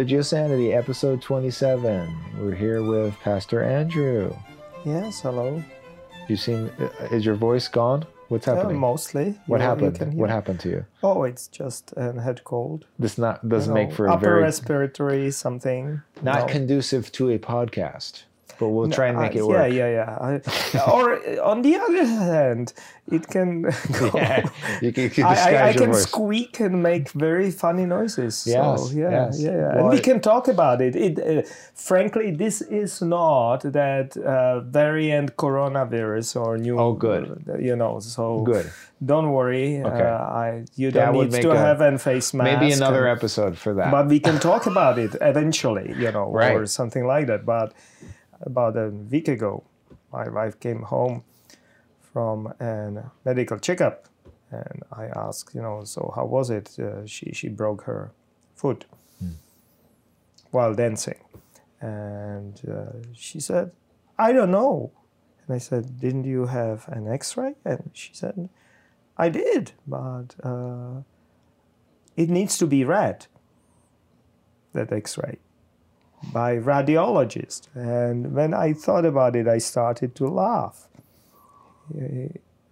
Religio Sanity, episode 27. We're here with Pastor Andrew. Yes, hello. You seem, uh, is your voice gone? What's Uh, happening? mostly. what You- you happened? What happened to you? Oh, it's just a head cold. This not doesn't make know, for a upper very respiratory something. not No. conducive to a podcast. But we'll try and make Uh, it work. Yeah, yeah, yeah. I, or on the other hand, it can go. Yeah, you can, you can I, I, can voice. squeak and make very funny noises. Yes, so, yeah, yes. yeah, yeah. Well, and we can talk about it. It, uh, frankly, this is not that uh, variant coronavirus or new. Oh, good. You know, so Good. Don't worry. Okay. Uh, I you don't would need to a- have a face mask. Maybe another and- episode for that. but we can talk about it eventually, you know, right. or something like that. But about a week ago, my wife came home from a medical checkup, and I asked, you know, so how was it? Uh, she she broke her foot while dancing, and uh, she said, I don't know. And I said, didn't you have an X-ray? And she said, I did, but. Uh, it needs to be read that x-ray by radiologists. and when i thought about it i started to laugh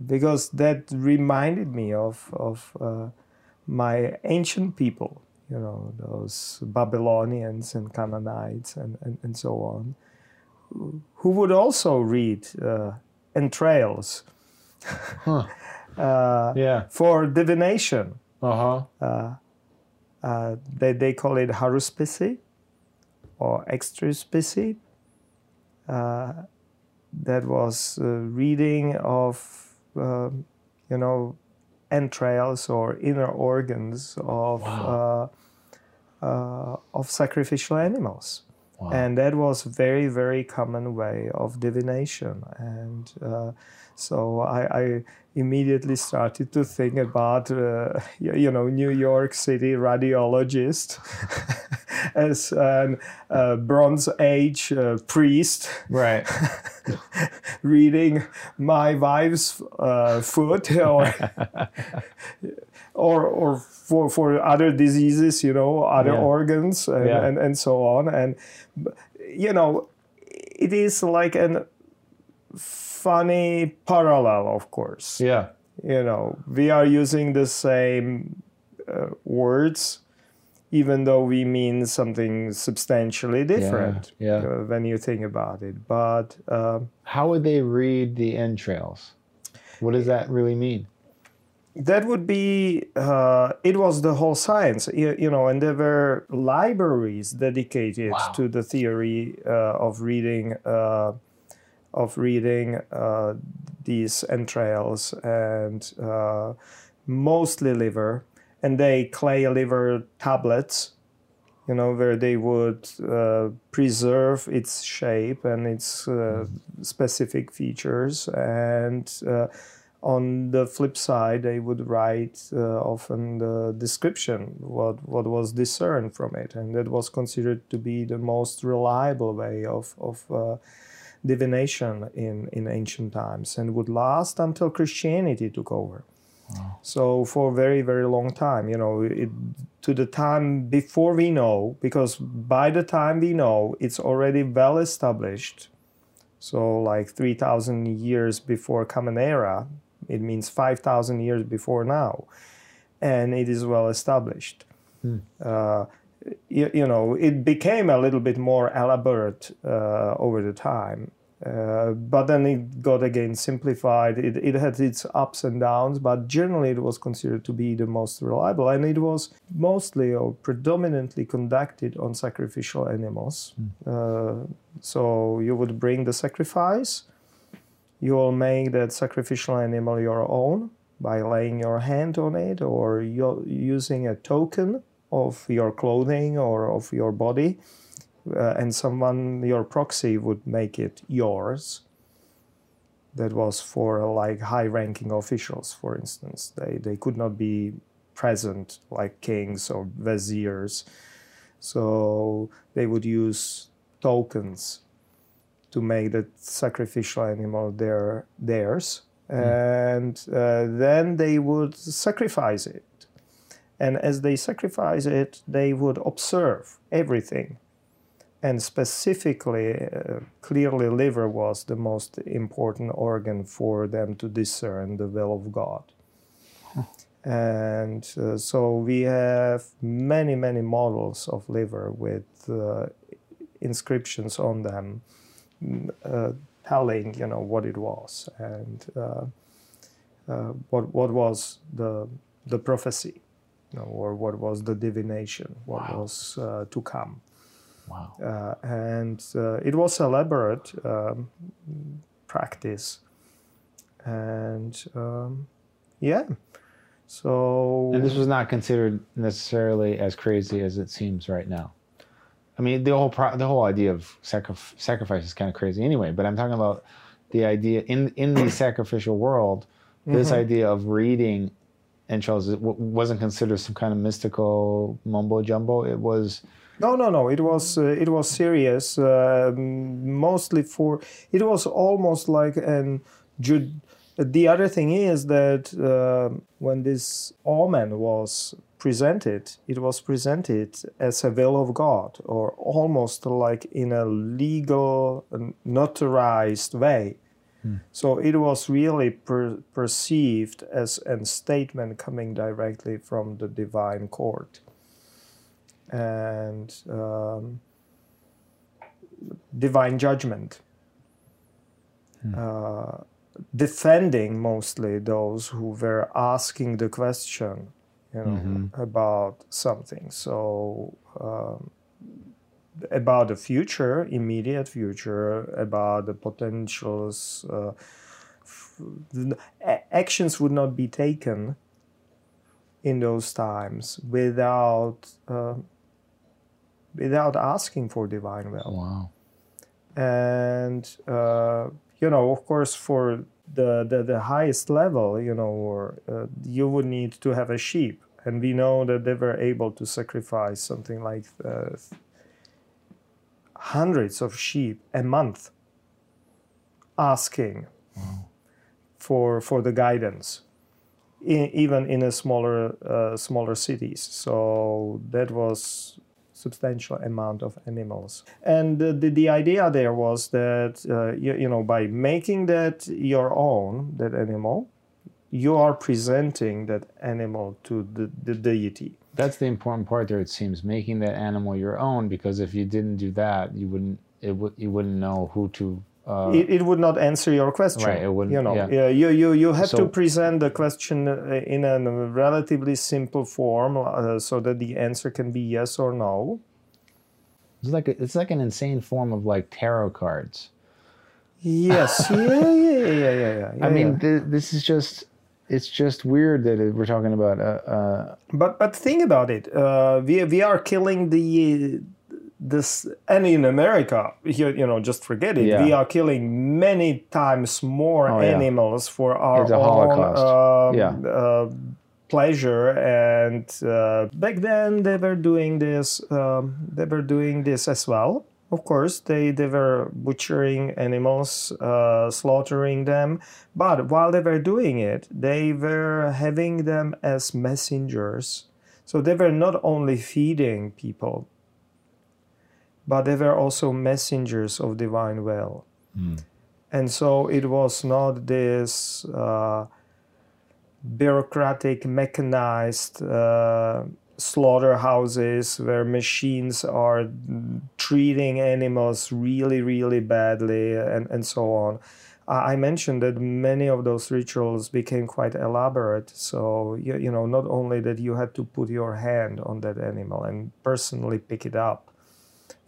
because that reminded me of, of uh, my ancient people you know those babylonians and canaanites and, and, and so on who- would also read uh, entrails uh, yeah. for divination Uh huh. uh, they, they call it haruspicy or extispicy. Uh, that was uh, reading of, um, you know, entrails or inner organs of uh, uh, of sacrificial animals. Wow. And that was very, very common way of divination. And uh, so I, I immediately started to think about, uh, you, you know, New York City radiologist as a uh, Bronze Age uh, priest Right. reading my wife's uh, foot or or or for, for other diseases you know other Yeah. organs and, Yeah. and, and so on and you know it is like an funny parallel of course Yeah. you know we are using the same uh, words even though we mean something substantially different yeah. uh, when you think about it but um, How would they read the entrails? What does that really mean? that would be uh, it was the whole science you, you know and there were libraries dedicated Wow. to the theory uh, of reading uh, of reading uh, these entrails and uh, mostly liver and they clay liver tablets you know where they would uh, preserve its shape and its uh, specific features. And uh, on the flip side they would write uh, often the description what what was discerned from it. And that was considered to be the most reliable way of of uh, divination in in ancient times and would last until christianity took over so for a very very long time you know it, to the time before we know because by the time we know it's already well established. So like 3000 years before common era it means 5000 years before now and it is well established. Uh, you, you know it became a little bit more elaborate uh, over the time uh, but then it got again simplified. It, it had its ups and downs, but generally it was considered to be the most reliable. And it was mostly or predominantly conducted on sacrificial animals. Uh, so you would bring the sacrifice, you will make that sacrificial animal your own by laying your hand on it or using a token of your clothing or of your body uh, and someone your proxy would make it yours. That was for like high ranking officials for instance. They they could not be present like kings or viziers. So they would use tokens to make the sacrificial animal their theirs. And uh, then they would sacrifice it. And as they sacrifice it, they would observe everything. And specifically, uh, clearly, liver was the most important organ for them to discern the will of God. And uh, so we have many, many models of liver with uh, inscriptions on them mm, uh, telling, you know, what it was and uh, uh, what, what was the, the prophecy, you know, or what was the divination, what Wow. was uh, to come. Wow. Uh, and uh, it was elaborate um, practice. And um, yeah, so And this was not considered necessarily as crazy as it seems right now. I mean, the whole pro- the whole idea of sacrif- sacrifice is kind of crazy anyway. But I'm talking about the idea in in the sacrificial world. This Mm-hmm. idea of reading entrails it w- wasn't considered some kind of mystical mumbo jumbo. It was No, no, no. It was uh, it was serious. Uh, mostly for it was almost like an. Jud- the other thing is that uh, when this omen was presented, it was presented as a will of God, or almost like in a legal, notarized way. So it was really per- perceived as a statement coming directly from the divine court and um, divine judgment, uh, defending mostly those who were asking the question, you know, about something. So. Um, about the future, immediate future, about the potentials, uh, f- actions would not be taken in those times without uh, without asking for divine will. Wow. and uh, you know of course for the, the, the highest level you know or uh, you would need to have a sheep. And we know that they were able to sacrifice something like uh, hundreds of sheep a month asking for for the guidance in, even in a smaller uh, smaller cities. So that was substantial amount of animals and the, the, the idea there was that uh, you, you know by making that your own that animal you are presenting that animal to the, the deity That's the important part there. It seems making that animal your own because if you didn't do that, you wouldn't it would you wouldn't know who to. Uh, it, it would not answer your question. Right, it wouldn't- You know, yeah. you you you have to present the question uh, in a relatively simple form, uh, so that the answer can be yes or no. it's like a, it's like an insane form of like tarot cards. Yes, yeah, yeah, yeah, yeah, yeah. yeah I mean, th- this is just it's just weird that it, we're talking about uh, uh, but but think about it. Uh, we we are killing the this and in America, here you know, just forget it. Yeah. We are killing many times more Oh, yeah. animals for our It's own uh, Yeah. uh, pleasure. And uh, back then, they were doing this. Um, they were doing this as well. Of course, they, they were butchering animals, uh, slaughtering them. But while they were doing it, they were having them as messengers. So they were not only feeding people, but they were also messengers of divine will. And so it was not this uh, bureaucratic, mechanized uh, slaughterhouses where machines are mm, treating animals really, really badly and, and so on. I I mentioned that many of those rituals became quite elaborate. So, you, you know, not only that you had to put your hand on that animal and personally pick it up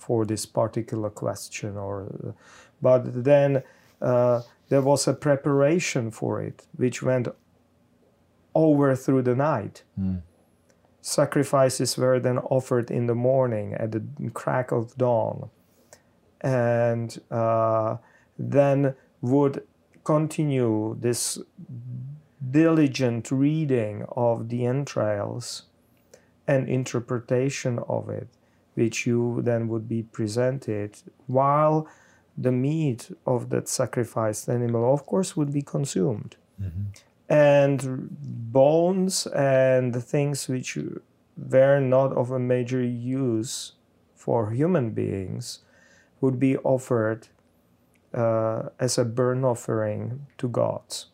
for this particular question, or, but then uh, there was a preparation for it, which went over through the night. Sacrifices were then offered in the morning at the crack of dawn, and uh, then would continue this diligent reading of the entrails and interpretation of it, which you then would be presented while the meat of that sacrificed animal, of course, would be consumed. and bones and the things which were not of a major use for human beings would be offered uh, as a burnt offering to gods.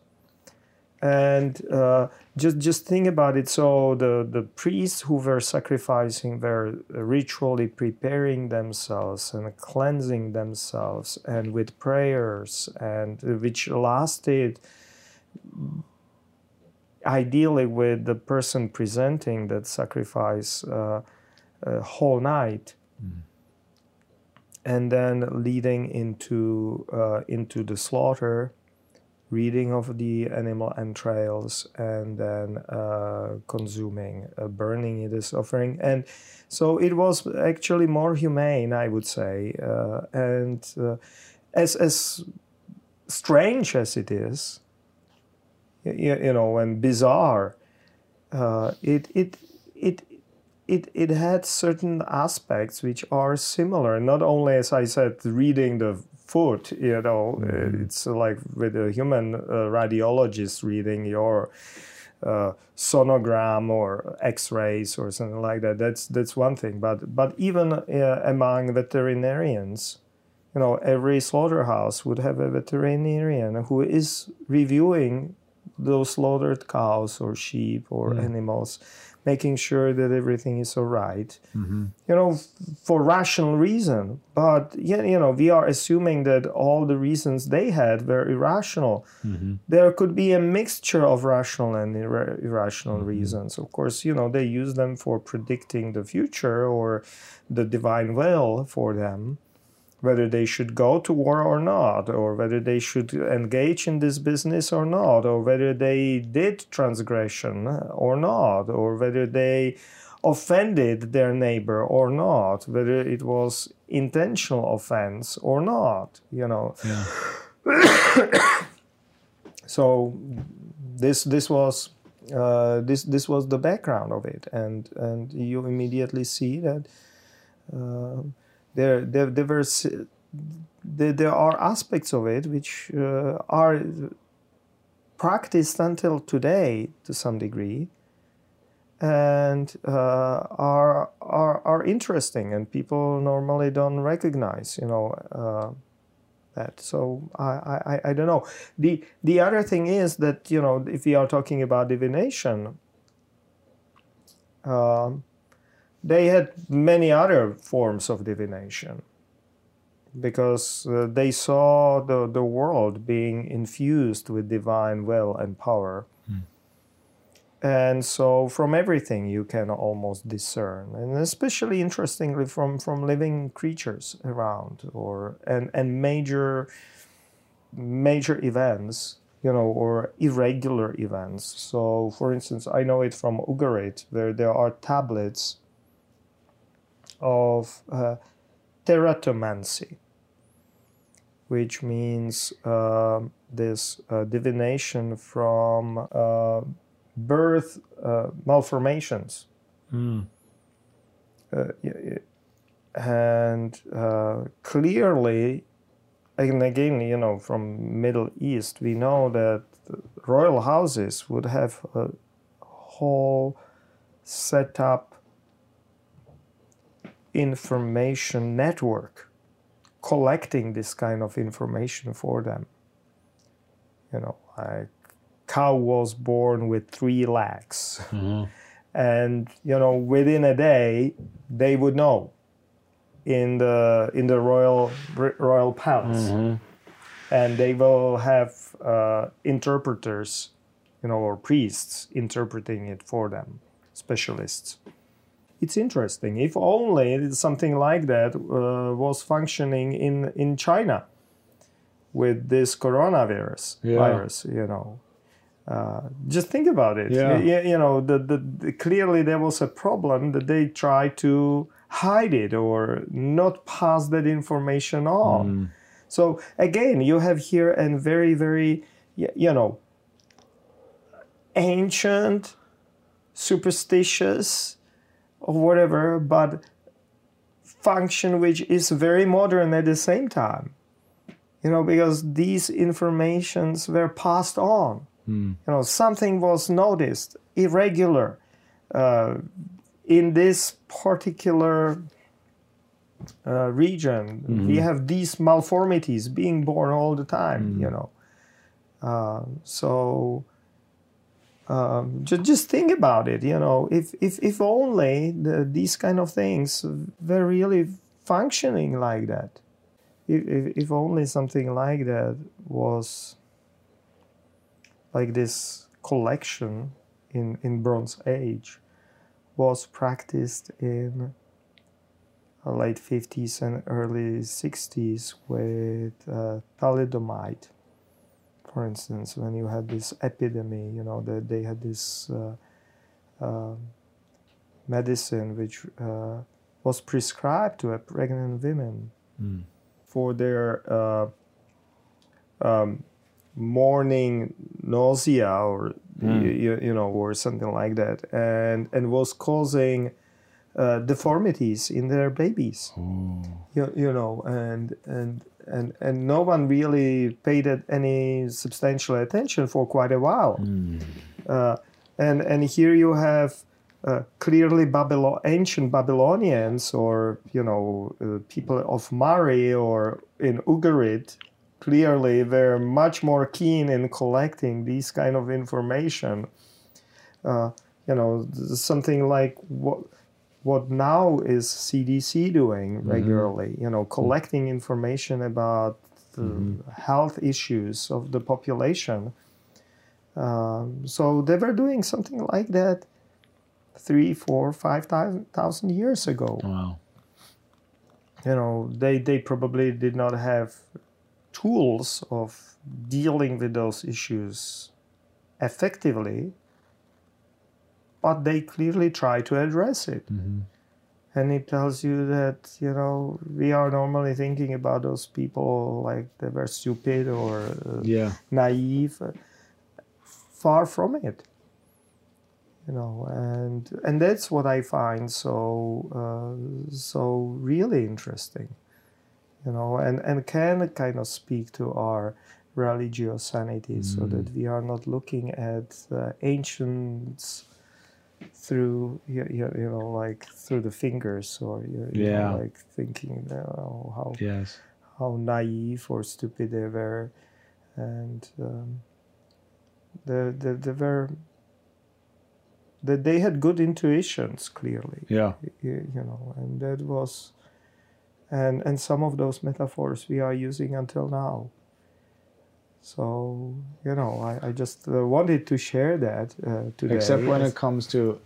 And uh, just just think about it. So the, the priests who were sacrificing were ritually preparing themselves and cleansing themselves, and with prayers, and which lasted ideally with the person presenting that sacrifice uh, a whole night. Mm and then leading into uh, into the slaughter, reading of the animal entrails, and then uh, consuming, uh, burning it as offering, and so it was actually more humane, I would say, uh, and uh, as as strange as it is, you, you know, and bizarre, uh, it it it it, it had certain aspects which are similar. Not only, as I said, reading the foot, you know, mm-hmm. it's like with a human uh, radiologist reading your uh, sonogram or X-rays or something like that. That's that's one thing. But but even uh, among veterinarians, you know, every slaughterhouse would have a veterinarian who is reviewing those slaughtered cows or sheep or mm. animals making sure that everything is all right, mm-hmm. you know, for rational reason. But yeah, you know, we are assuming that all the reasons they had were irrational. Mm-hmm. There could be a mixture of rational and ir- irrational mm-hmm. reasons. Of course, you know, they use them for predicting the future or the divine will for them whether they should go to war or not, or whether they should engage in this business or not, or whether they did transgression or not, or whether they offended their neighbor or not, whether it was intentional offense or not, you know. Yeah. so this this was uh, this this was the background of it, and and you immediately see that. Uh, there there there there, there are aspects of it which uh, are practiced until today to some degree and uh, are, are are interesting and people normally don't recognize you know uh, that. So I, I I don't know. The the other thing is that you know if we are talking about divination um, they had many other forms of divination because uh, they saw the, the world being infused with divine will and power. Mm. And so, from everything, you can almost discern, and especially interestingly, from, from living creatures around, or and, and major major events, you know, or irregular events. So, for instance, I know it from Ugarit, where there are tablets of uh, teratomancy, which means uh, this uh, divination from uh, birth uh, malformations. Mm. and clearly, and again, you know, from Middle East, we know that royal houses would have a whole setup information network collecting this kind of information for them. You know, like cow was born with three legs. Mm-hmm. And you know, within a day, they would know in the in the royal royal palace, mm-hmm. and they will have uh, interpreters, you know, or priests interpreting it for them, specialists it's interesting. If only something like that uh, was functioning in in China with this coronavirus yeah. virus, you know. Uh, just think about it. Yeah. You, you know, the, the, the, clearly there was a problem that they tried to hide it or not pass that information on. Mm. So again, you have here a very, very, you know, ancient, superstitious, or whatever, but function which is very modern at the same time. You know, because these informations were passed on Hmm. You know, something was noticed irregular uh, in this particular uh, region. We have these malformities being born all the time. You know, uh, so um, just just think about it. You know, if if if only the, these kind of things were really functioning like that. If, if if only something like that was like this collection in in Bronze Age was practiced in late 50s and early 60s with uh, thalidomide for instance, when you had this epidemic, you know, that they had this uh, um medicine which uh, was prescribed to a pregnant women Mm. for their uh, um, morning nausea or Mm. you, you know or something like that, and and was causing uh, deformities in their babies Ooh. you, you know and and and and no one really paid it any substantial attention for quite a while Mm. uh, and and here you have uh, clearly Babylon, ancient Babylonians or you know uh, people of Mari or in Ugarit clearly they're much more keen in collecting these kind of information uh, you know something like what what now is CDC doing regularly you know collecting information about the health issues of the population um, so they were doing something like that three, four, five thousand thousand years ago. Wow. You know, they they probably did not have tools of dealing with those issues effectively, but they clearly try to address it. Mhm. And it tells you that you know we are normally thinking about those people like they were stupid or uh, Yeah. naive far from it you know and and that's what i find so uh, so really interesting you know and and can kind of speak to our religiosanity so that we are not looking at uh, ancients through you, you, you know like through the fingers or you, you Yeah. know, like thinking know, how Yes. how naive or stupid they were, and um, the, the, they were that they had good intuitions clearly, Yeah. you, you know, and that was, and and some of those metaphors we are using until now. So you know, I, I just uh, wanted to share that uh, today. Except when it comes to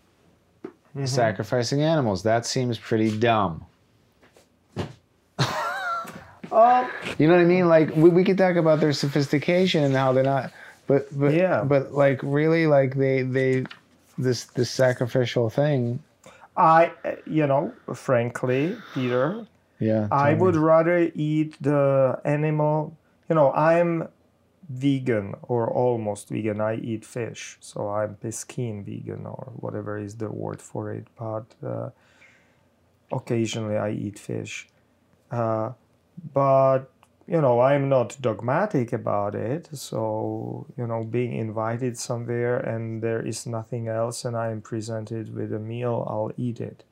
Mhm. sacrificing animals, that seems pretty dumb. Um, You know what I mean? Like we, we could talk about their sophistication and how they're not, but but Yeah. but like really like they they this this sacrificial thing. I, uh, you know, frankly, Peter, Yeah. I me. would rather eat the animal. You know, I'm vegan or almost vegan. I eat fish, so I'm piscine vegan or whatever is the word for it. But uh, occasionally I eat fish. Uh, but you know, I'm not dogmatic about it. So you know, being invited somewhere and there is nothing else, and I am presented with a meal, I'll eat it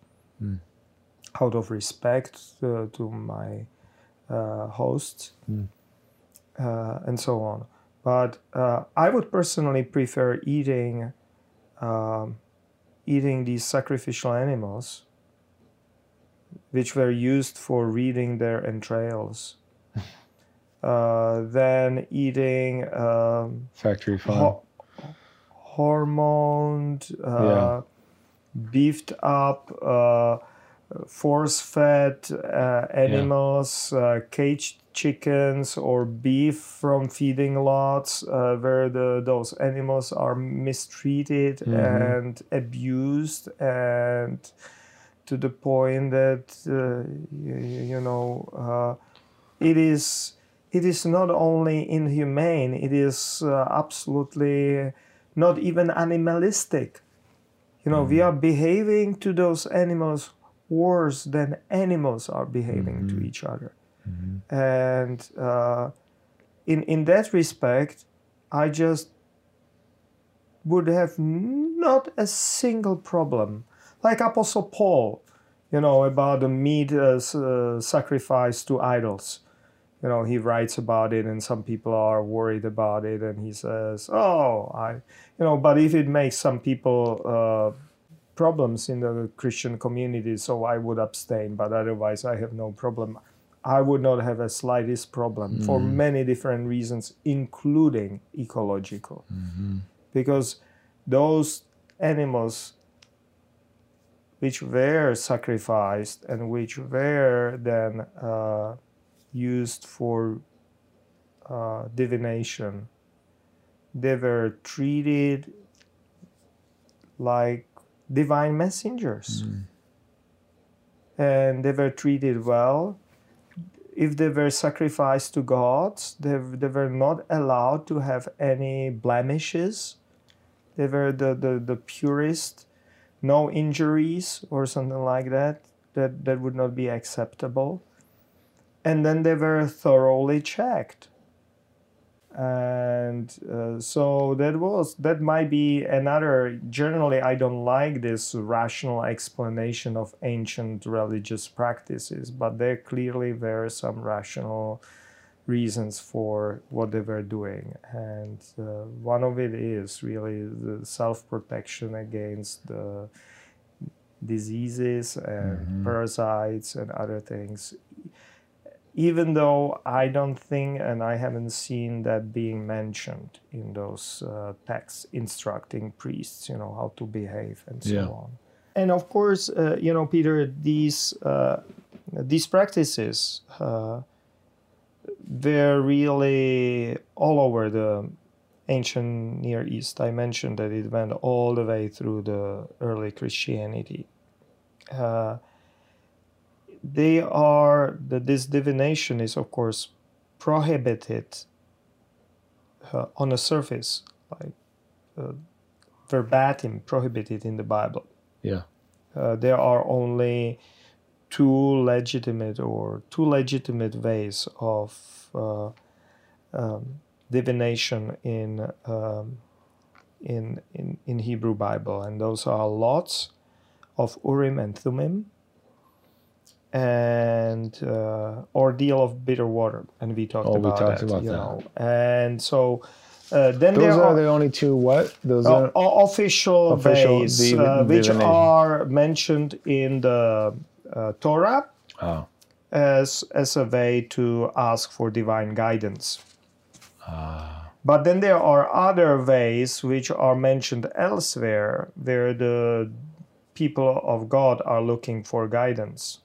out of respect uh, to my uh, hosts Mm. Uh, and so on. But uh, I would personally prefer eating um, eating these sacrificial animals, which were used for reading their entrails, uh, than eating um, factory farm. ho- hormoned, uh, Yeah. beefed up, uh, force fed uh, animals, uh, caged chickens, or beef from feeding lots uh, where the, those animals are mistreated Mhm. and abused and to the point that uh, you, you know uh, it is it is not only inhumane it is uh, absolutely not even animalistic. You know we are behaving to those animals worse than animals are behaving to each other and uh, in in that respect i just would have not a single problem. Like Apostle Paul, you know, about the meat uh, uh, sacrifice to idols. You know, he writes about it, and some people are worried about it, and he says, "Oh, I, you know," but if it makes some people uh, problems in the Christian community, so I would abstain. But otherwise, I have no problem. I would not have a slightest problem mm-hmm. for many different reasons, including ecological, mm-hmm. because those animals which were sacrificed and which were then uh, used for uh, divination, they were treated like divine messengers. Mm. And they were treated well. If they were sacrificed to gods, they, they were not allowed to have any blemishes. They were the, the, the purest, no injuries or something like that. That, that would not be acceptable. And then they were thoroughly checked and uh, so that was that might be another generally i don't like this rational explanation of ancient religious practices but there clearly were some rational reasons for what they were doing and uh, one of it is really the self-protection against the diseases and mm-hmm. parasites and other things even though I don't think and I haven't seen that being mentioned in those uh, texts instructing priests, you know, how to behave and so yeah. on. And of course, uh, you know, Peter, these uh, these practices uh, they're really all over the ancient Near East. I mentioned that it went all the way through the early Christianity. Uh, they are that this divination is of course prohibited uh, on the surface like uh, verbatim prohibited in the bible. Yeah. Uh, there are only two legitimate or two legitimate ways of uh, um, divination in, um, in in in Hebrew Bible, and those are lots of Urim and Thummim, and uh, ordeal of bitter water, and we talked oh, about we talked that. About you that. know, and so uh, then those there are, are the only two what those uh, are official, official ways div- uh, which divination. are mentioned in the uh, Torah oh. as as a way to ask for divine guidance. Ah. But then there are other ways which are mentioned elsewhere where the people of God are looking for guidance.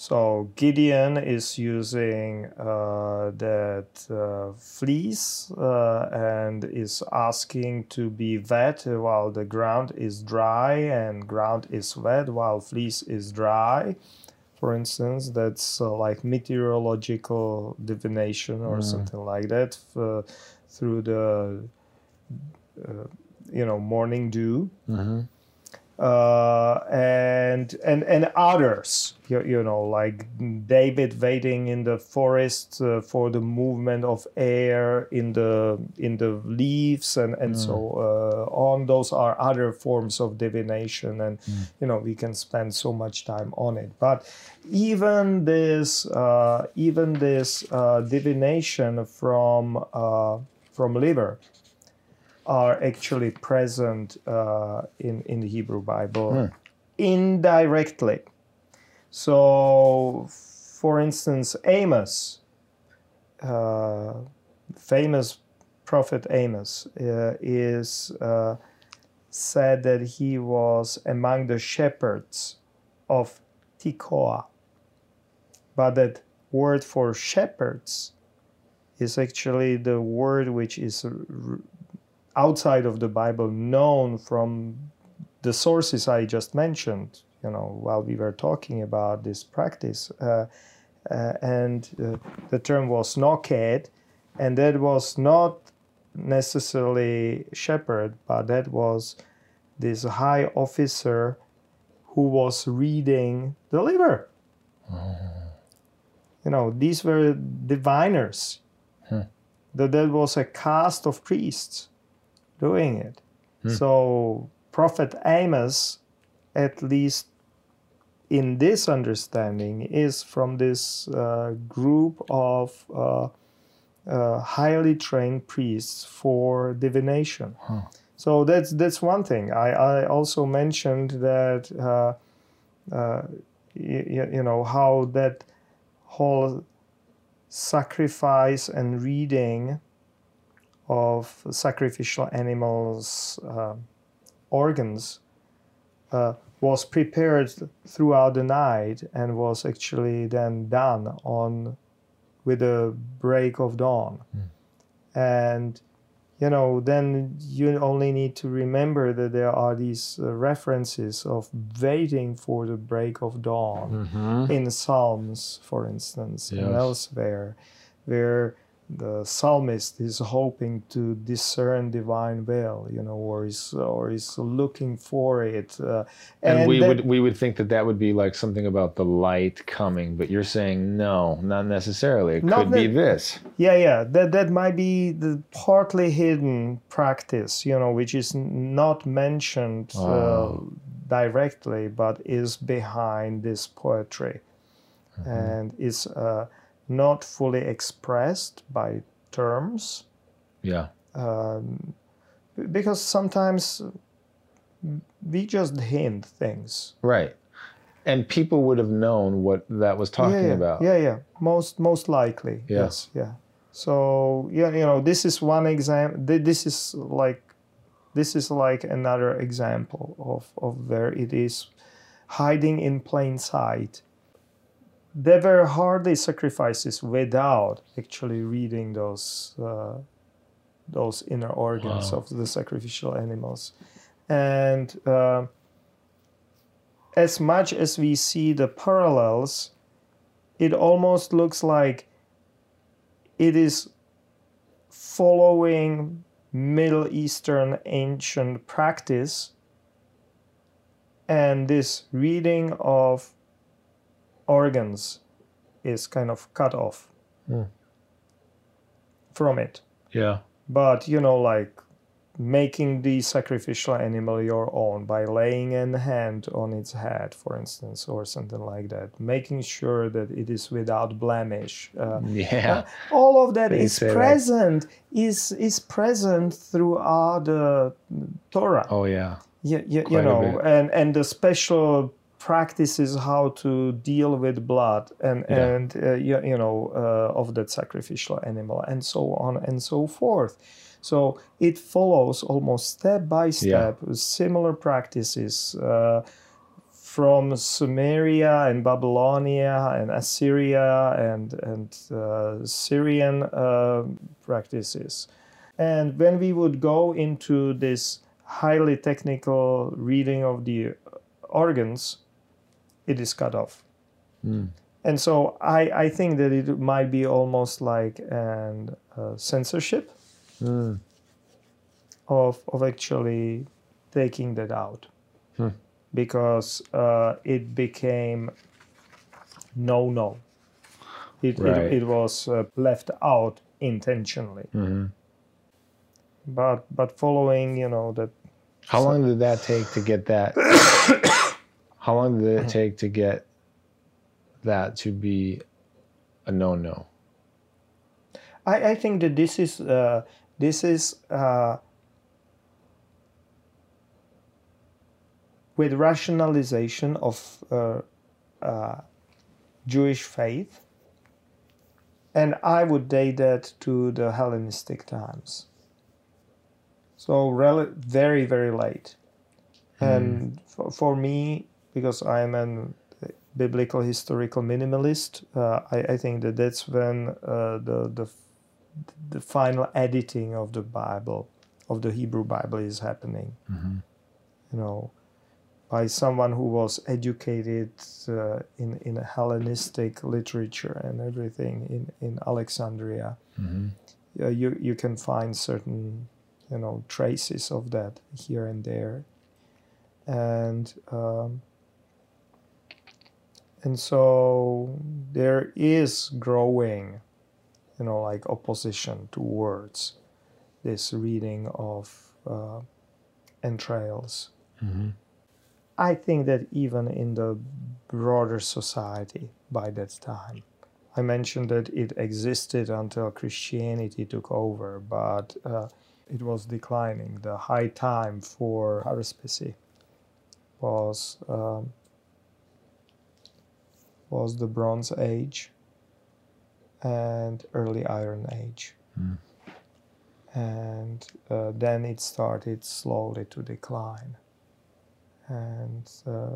So Gideon is using uh, that uh, fleece uh, and is asking to be wet while the ground is dry and ground is wet while fleece is dry. For instance, that's uh, like meteorological divination or mm. something like that through the uh, you know morning dew. Mm-hmm uh, and and and others, you, you, know, like David waiting in the forest uh, for the movement of air in the in the leaves and and mm. so uh, on. Those are other forms of divination, and mm. you know we can spend so much time on it. But even this uh, even this uh, divination from uh, from liver are actually present uh, in, in the Hebrew Bible hmm. indirectly. So, for instance, Amos, uh, famous prophet Amos, uh, is uh, said that he was among the shepherds of Tekoa. But that word for shepherds is actually the word which is outside of the Bible known from the sources I just mentioned, you know, while we were talking about this practice. Uh, uh, and uh, the term was noked, and that was not necessarily shepherd, but that was this high officer who was reading the liver. Oh. You know, these were diviners. Hmm. That, that was a caste of priests doing it. So Prophet Amos, at least in this understanding, is from this uh, group of uh, uh, highly trained priests for divination. So that's that's one thing. I, I also mentioned that uh, uh, you, you know how that whole sacrifice and reading of sacrificial animals' uh, organs uh, was prepared throughout the night and was actually then done on with the break of dawn. And you know, then you only need to remember that there are these uh, references of waiting for the break of dawn in Psalms, for instance, and elsewhere, where the psalmist is hoping to discern divine will, you know, or is or is looking for it. Uh, And, we that- would we would think that that would be like something about the light coming, but you're saying no, not necessarily. It Not could be this. Yeah, yeah, that that might be the partly hidden practice, you know, which is not mentioned uh, directly, but is behind this poetry, Mm-hmm. and is uh, not fully expressed by terms, Yeah. um, because sometimes we just hint things. Right. And people would have known what that was talking yeah, yeah. about. Yeah, yeah. Most most likely. Yeah. Yes. Yeah. So yeah, you know, this is one example. This is like, this is like another example of of where it is hiding in plain sight. There were hardly sacrifices without actually reading those uh, those inner organs Wow. of the sacrificial animals, and. Uh, as much as we see the parallels, it almost looks like it is following Middle Eastern ancient practice, and this reading of organs is kind of cut off Hmm. from it. Yeah. But you know, like making the sacrificial animal your own by laying a hand on its head, for instance, or something like that, making sure that it is without blemish. Uh, Yeah. all of that They is present is is present throughout the Torah. Oh yeah. Yeah, yeah, you know, and and the special practices how to deal with blood and Yeah. and uh, you, you know uh, of that sacrificial animal and so on and so forth. So it follows almost step by step similar practices. Uh, from Sumeria and Babylonia and Assyria and and uh, Syrian uh, practices, and when we would go into this highly technical reading of the organs, it is cut off. And so I, I think that it might be almost like an uh, censorship of, of actually taking that out because uh, it became no no. It, Right. it, it was uh, left out intentionally. But but following you know that How long did that take to get that? How long did it take to get that to be a no-no? I, I think that this is uh, this is uh, with rationalization of uh, uh, Jewish faith, and I would date that to the Hellenistic times. So rel- very very late, and for, for me because I'm an biblical historical minimalist, uh, I, I think that that's when uh, the the the final editing of the Bible, of the Hebrew Bible, is happening. You know, by someone who was educated uh, in in Hellenistic literature and everything in in Alexandria. Uh, you you can find certain you know traces of that here and there, and. Um, and so there is growing you know like opposition towards this reading of uh, entrails. Mhm. I think that even in the broader society by that time, I mentioned that it existed until Christianity took over, but uh, it was declining. The high time for haruspicy was um, was the Bronze Age and early Iron Age, Mm. and uh, then it started slowly to decline, and uh,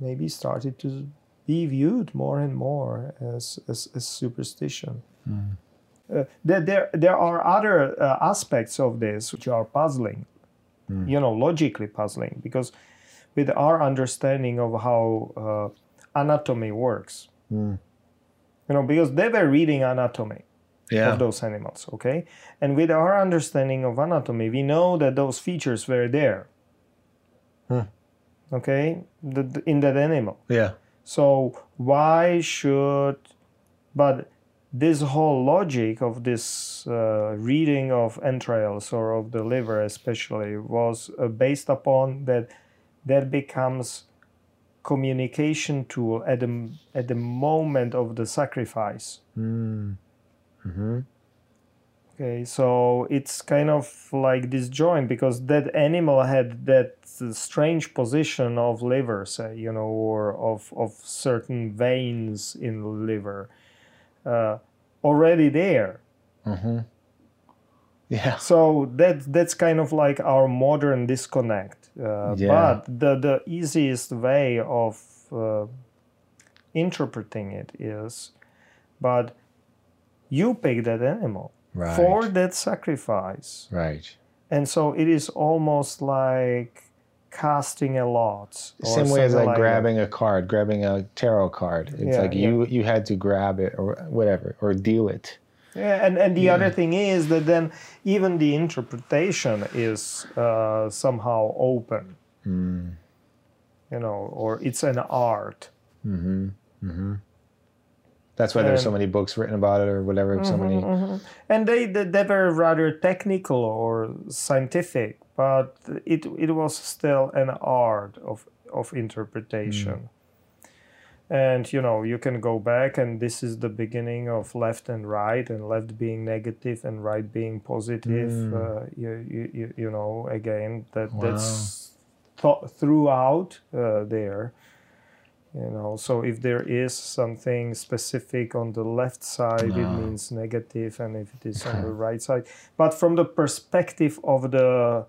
maybe started to be viewed more and more as as, as superstition. Mm. Uh, there, there, there are other uh, aspects of this which are puzzling, Mm. you know, logically puzzling, because with our understanding of how uh, anatomy works, Mm. you know, because they were reading anatomy Yeah. of those animals, okay? And with our understanding of anatomy, we know that those features were there, Hmm. okay, the, the- in that animal. Yeah. So why should, but this whole logic of this uh, reading of entrails or of the liver especially was uh, based upon that that becomes communication tool at the at the moment of the sacrifice. Mm. hmm Okay, so it's kind of like disjoint because that animal had that uh, strange position of liver, say, you know, or of, of certain veins in the liver uh, already there. hmm Yeah. So that that's kind of like our modern disconnect. Uh, Yeah. But the, the easiest way of uh, interpreting it is, but you pick that animal Right. for that sacrifice. Right. And so it is almost like casting a lot. Same way as like that. grabbing a card, grabbing a tarot card. It's Yeah, like you you had to grab it or whatever or deal it. Yeah, and, and the other thing is that then even the interpretation is uh, somehow open, Mm. you know, or it's an art. Mm-hmm. Mm-hmm. That's why there's so many books written about it or whatever. So many. And they, they, they were rather technical or scientific, but it, it was still an art of, of interpretation. And you know, you can go back, and this is the beginning of left and right, and left being negative and right being positive. Mm. Uh, you, you, you, you know, again, that Wow. that's th- throughout uh, there. You know, so if there is something specific on the left side, it Ah. means negative, and if it is on the right side, but from the perspective of the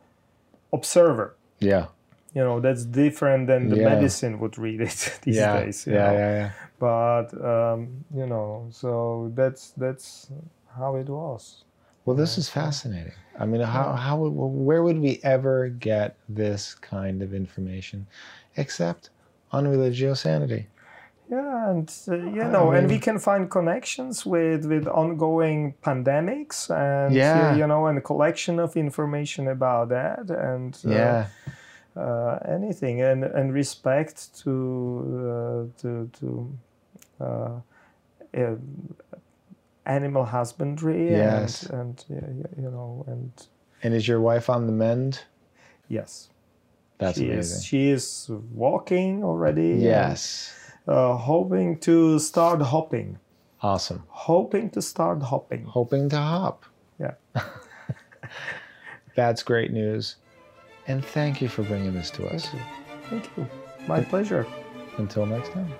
observer, Yeah. You know, that's different than the Yeah. medicine would read it these yeah. days. yeah. know. Yeah. Yeah. But um, you know, so that's that's how it was. Well, this is fascinating. I mean, how how where would we ever get this kind of information, except on religiosanity? Yeah, and uh, you know, and we can find connections with with ongoing pandemics, and Yeah. you, you know, and a collection of information about that, and uh, Yeah. Uh, anything, and and respect to uh, to to uh, uh, animal husbandry, Yes. and and you know, and And is your wife on the mend? yes, That's she amazing. is she is walking already. and, yes. uh, hoping to start hopping. Awesome. Hoping to start hopping. Hoping to hop. Yeah. That's great news. And thank you for bringing this to us. Thank you. Thank you. My pleasure. Until next time.